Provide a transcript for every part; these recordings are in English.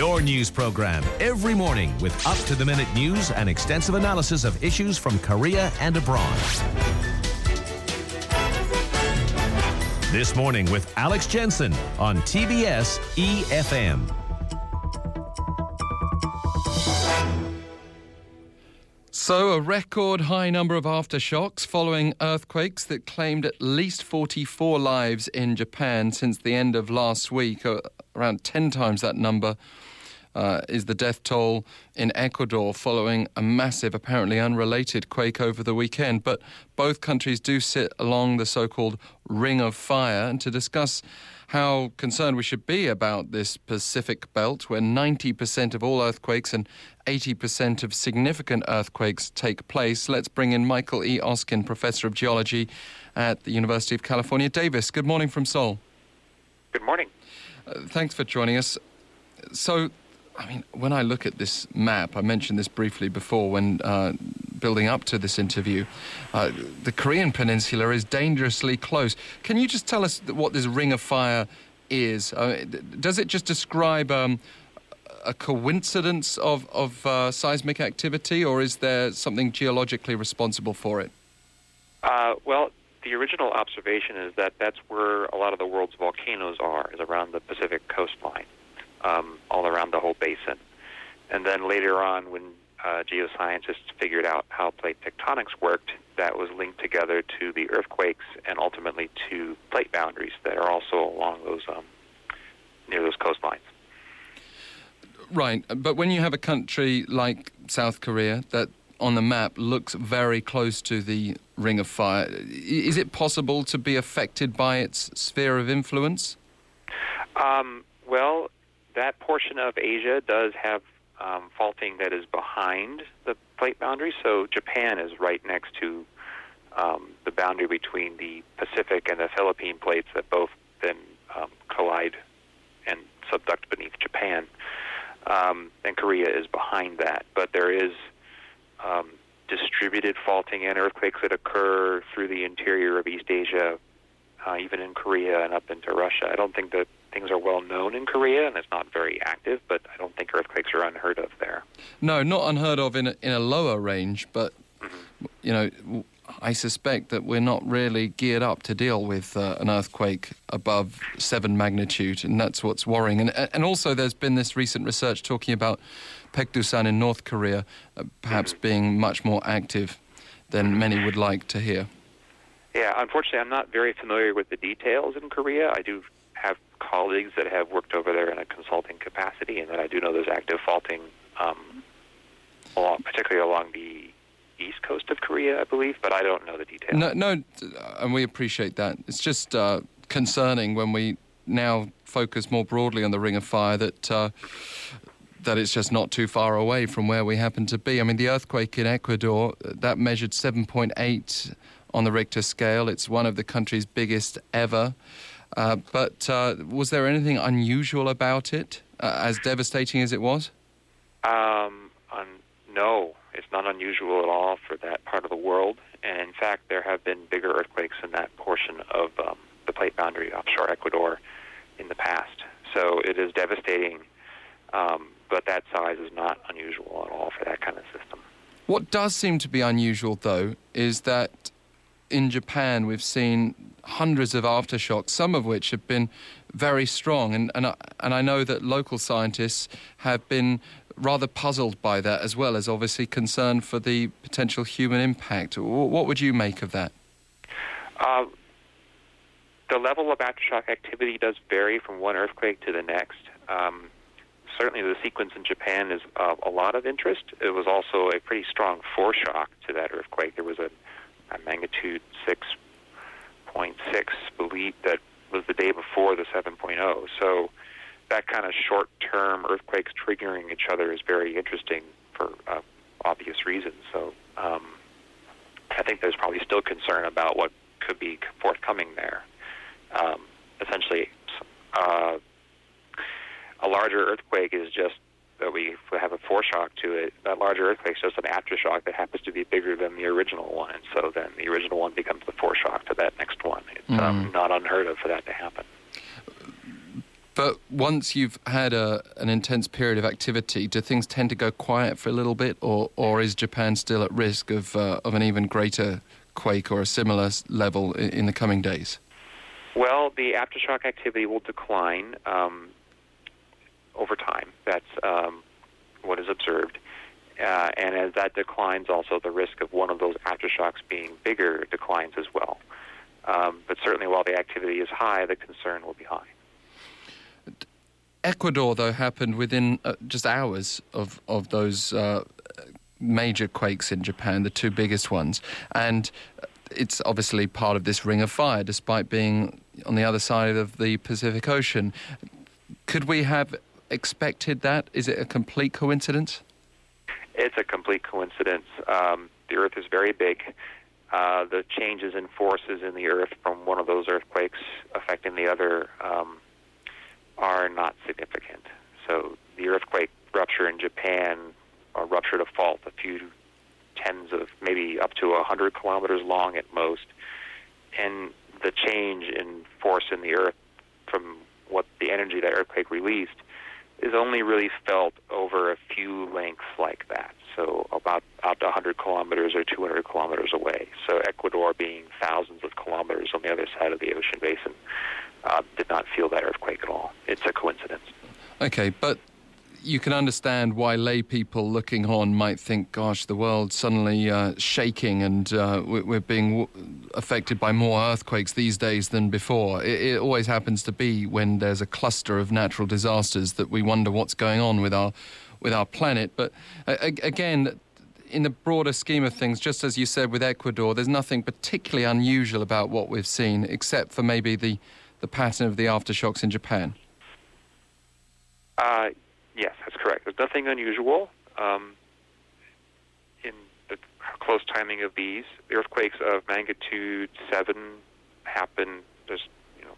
Your news program every morning with up to the minute news and extensive analysis of issues from Korea and abroad. This morning with Alex Jensen on TBS EFM. So, a record high number of aftershocks following earthquakes that claimed at least 44 lives in Japan since the end of last week, uh, around 10 times that number. Uh, is the death toll in Ecuador following a massive, apparently unrelated quake over the weekend. But both countries do sit along the so called Ring of Fire. And to discuss how concerned we should be about this Pacific belt, where 90% of all earthquakes and 80% of significant earthquakes take place. Let's bring in Michael E. Oskin, Professor of Geology at the University of California, Davis. Good morning from Seoul. Good morning. Uh, thanks for joining us. So, I mean, when I look at this map, I mentioned this briefly before when uh, building up to this interview. Uh, the Korean Peninsula is dangerously close. Can you just tell us what this Ring of Fire is? Uh, does it just describe um, a coincidence of, of uh, seismic activity, or is there something geologically responsible for it? Uh, well, the original observation is that that's where a lot of the world's volcanoes are, is around the Pacific coastline, um, all around the whole basin. And then later on, when uh, geoscientists figured out how plate tectonics worked, that was linked together to the earthquakes and ultimately to plate boundaries that are also along those um, near those coastlines. Right, but when you have a country like South Korea that on the map looks very close to the Ring of Fire, is it possible to be affected by its sphere of influence? Um, that portion of Asia does have um, faulting that is behind the plate boundary. So Japan is right next to um, the boundary between the Pacific and the Philippine plates that both then um, collide and subduct beneath Japan. Um, and Korea is behind that. But there is um, distributed faulting and earthquakes that occur through the interior of East Asia, uh, even in Korea and up into Russia. I don't think that things are well known in Korea, and it's not very active. But I don't think earthquakes are unheard of there. No, not unheard of in a, in a lower range, but mm-hmm. you know. I suspect that we're not really geared up to deal with uh, an earthquake above seven magnitude, and that's what's worrying. And, and also, there's been this recent research talking about Paektusan in North Korea uh, perhaps mm-hmm. being much more active than many would like to hear. Yeah, unfortunately, I'm not very familiar with the details in Korea. I do colleagues that have worked over there in a consulting capacity, and that I do know there's active faulting, um, along, particularly along the east coast of Korea, I believe, but I don't know the details. No, no, and we appreciate that. It's just uh, concerning when we now focus more broadly on the Ring of Fire that. Uh, that it's just not too far away from where we happen to be. I mean, the earthquake in Ecuador that measured 7.8 on the Richter scale. It's one of the country's biggest ever. Uh, but uh, was there anything unusual about it, uh, as devastating as it was? Um, un- no, it's not unusual at all for that part of the world. And in fact, there have been bigger earthquakes in that portion of um, the plate boundary offshore Ecuador in the past. So it is devastating, um, but that size is not unusual at all for that kind of system. What does seem to be unusual, though, is that in Japan we've seen hundreds of aftershocks, some of which have been very strong. And, and, I, and I know that local scientists have been rather puzzled by that, as well as obviously concerned for the potential human impact. What would you make of that? Uh, the level of aftershock activity does vary from one earthquake to the next. Um, certainly, the sequence in Japan is of a lot of interest. It was also a pretty strong foreshock to that earthquake. There was a, a magnitude 6.6 belief that was the day before the 7.0. So that kind of short-term earthquakes triggering each other is very interesting for uh, obvious reasons. So um, I think there's probably still concern about what could be forthcoming there. Um, essentially, uh, a larger earthquake is just that we have a foreshock to it. That larger earthquake is just an aftershock that happens to be bigger than the original one, and so then the original one becomes the foreshock to that next one. It's mm. um, not unheard of for that to happen. But once you've had a, an intense period of activity, do things tend to go quiet for a little bit, or, or is Japan still at risk of, uh, of an even greater quake or a similar level in, in, the coming days? Well, the aftershock activity will decline um, over time. That's um, what is observed. Uh, and as that declines, also the risk of one of those aftershocks being bigger declines as well. Um, but certainly, while the activity is high, the concern will be high. Ecuador, though, happened within uh, just hours of of those uh, major quakes in Japan, the two biggest ones, and it's obviously part of this ring of fire, despite being on the other side of the Pacific Ocean. Could we have expected that? Is it a complete coincidence? It's a complete coincidence. Um, the Earth is very big. Uh, the changes in forces in the Earth from one of those earthquakes affecting the other um, are not significant. So the earthquake rupture in Japan a rupture a fault a few tens of maybe up to a hundred kilometers long at most, and the change in force in the Earth from what the energy that earthquake released is only really felt over a few lengths like that. So about up to 100 kilometers or 200 kilometers away. So Ecuador being thousands of kilometers on the other side of the ocean basin uh, did not feel that earthquake at all. It's a coincidence. Okay, but you can understand why lay people looking on might think, gosh, the world's suddenly uh, shaking and uh, we're being affected by more earthquakes these days than before. It, it, always happens to be when there's a cluster of natural disasters that we wonder what's going on with our, with our planet. But uh, again, in the broader scheme of things, just as you said with Ecuador, there's nothing particularly unusual about what we've seen, except for maybe the, the pattern of the aftershocks in Japan. Uh, Yes, that's correct. There's nothing unusual um, in the close timing of these. The earthquakes of magnitude seven happen. just you know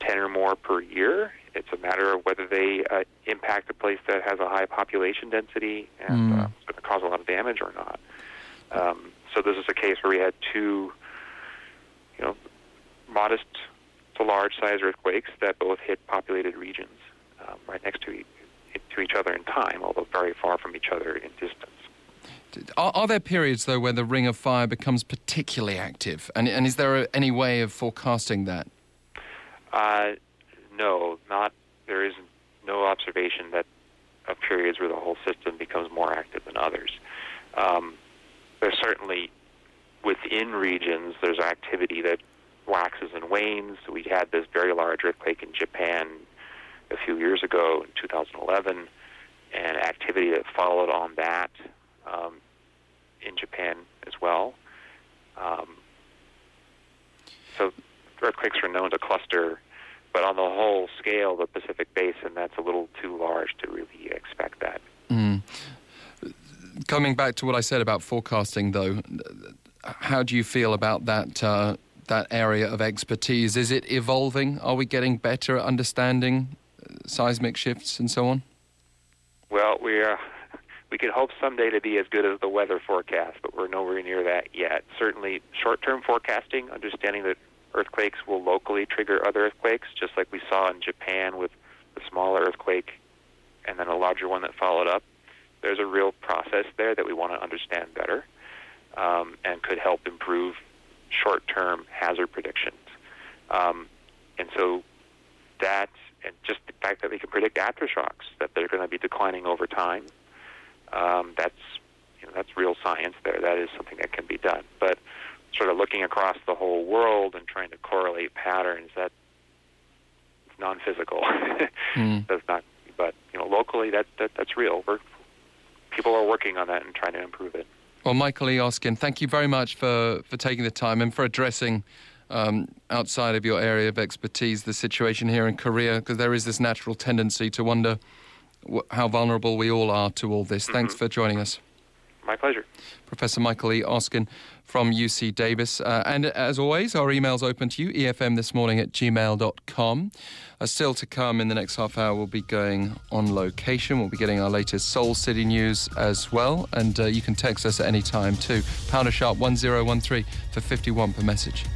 ten or more per year. It's a matter of whether they uh, impact a place that has a high population density and mm. uh, it's going to cause a lot of damage or not. Um, so this is a case where we had two, you know, modest to large size earthquakes that both hit populated regions um, right next to, e- to each other in time, although very far from each other in distance. Are, are, there periods, though, where the Ring of Fire becomes particularly active? And, and is there any way of forecasting that? Uh, no, not. There is no observation that of periods where the whole system becomes more active than others. Um, there's certainly within regions there's activity that waxes and wanes. We had this very large earthquake in Japan a few years ago in 2011, and activity that followed on that um, in Japan as well. Um, so earthquakes are known to cluster, but on the whole scale, the Pacific Basin, that's a little too large to really expect that. Mm. Coming back to what I said about forecasting, though, how do you feel about that? Uh, that area of expertise is it evolving? Are we getting better at understanding seismic shifts and so on? Well, we are. Could hope someday to be as good as the weather forecast, but we're nowhere near that yet. Certainly, short-term forecasting, understanding that earthquakes will locally trigger other earthquakes, just like we saw in Japan with the smaller earthquake and then a larger one that followed up. There's a real process there that we want to understand better um, and could help improve short-term hazard predictions. Um, and so that and just the fact that we can predict aftershocks that they're going to be declining over time. Um, that's you know, that's real science there. That is something that can be done. But sort of looking across the whole world and trying to correlate patterns that non-physical mm. does not. But you know, locally that, that that's real. We're, people are working on that and trying to improve it. Well, Michael E. Oskin, thank you very much for, for taking the time and for addressing um, outside of your area of expertise the situation here in Korea? Because there is this natural tendency to wonder how vulnerable we all are to all this. Mm-hmm. Thanks for joining us. My pleasure. Professor Michael E. Oskin from UC Davis. Uh, and as always, our email's open to you, EFM this morning at gmail.com. Uh, still to come in the next half hour, we'll be going on location. We'll be getting our latest Seoul City news as well. And uh, you can text us at any time too. Pounder sharp 1013 for 51 per message.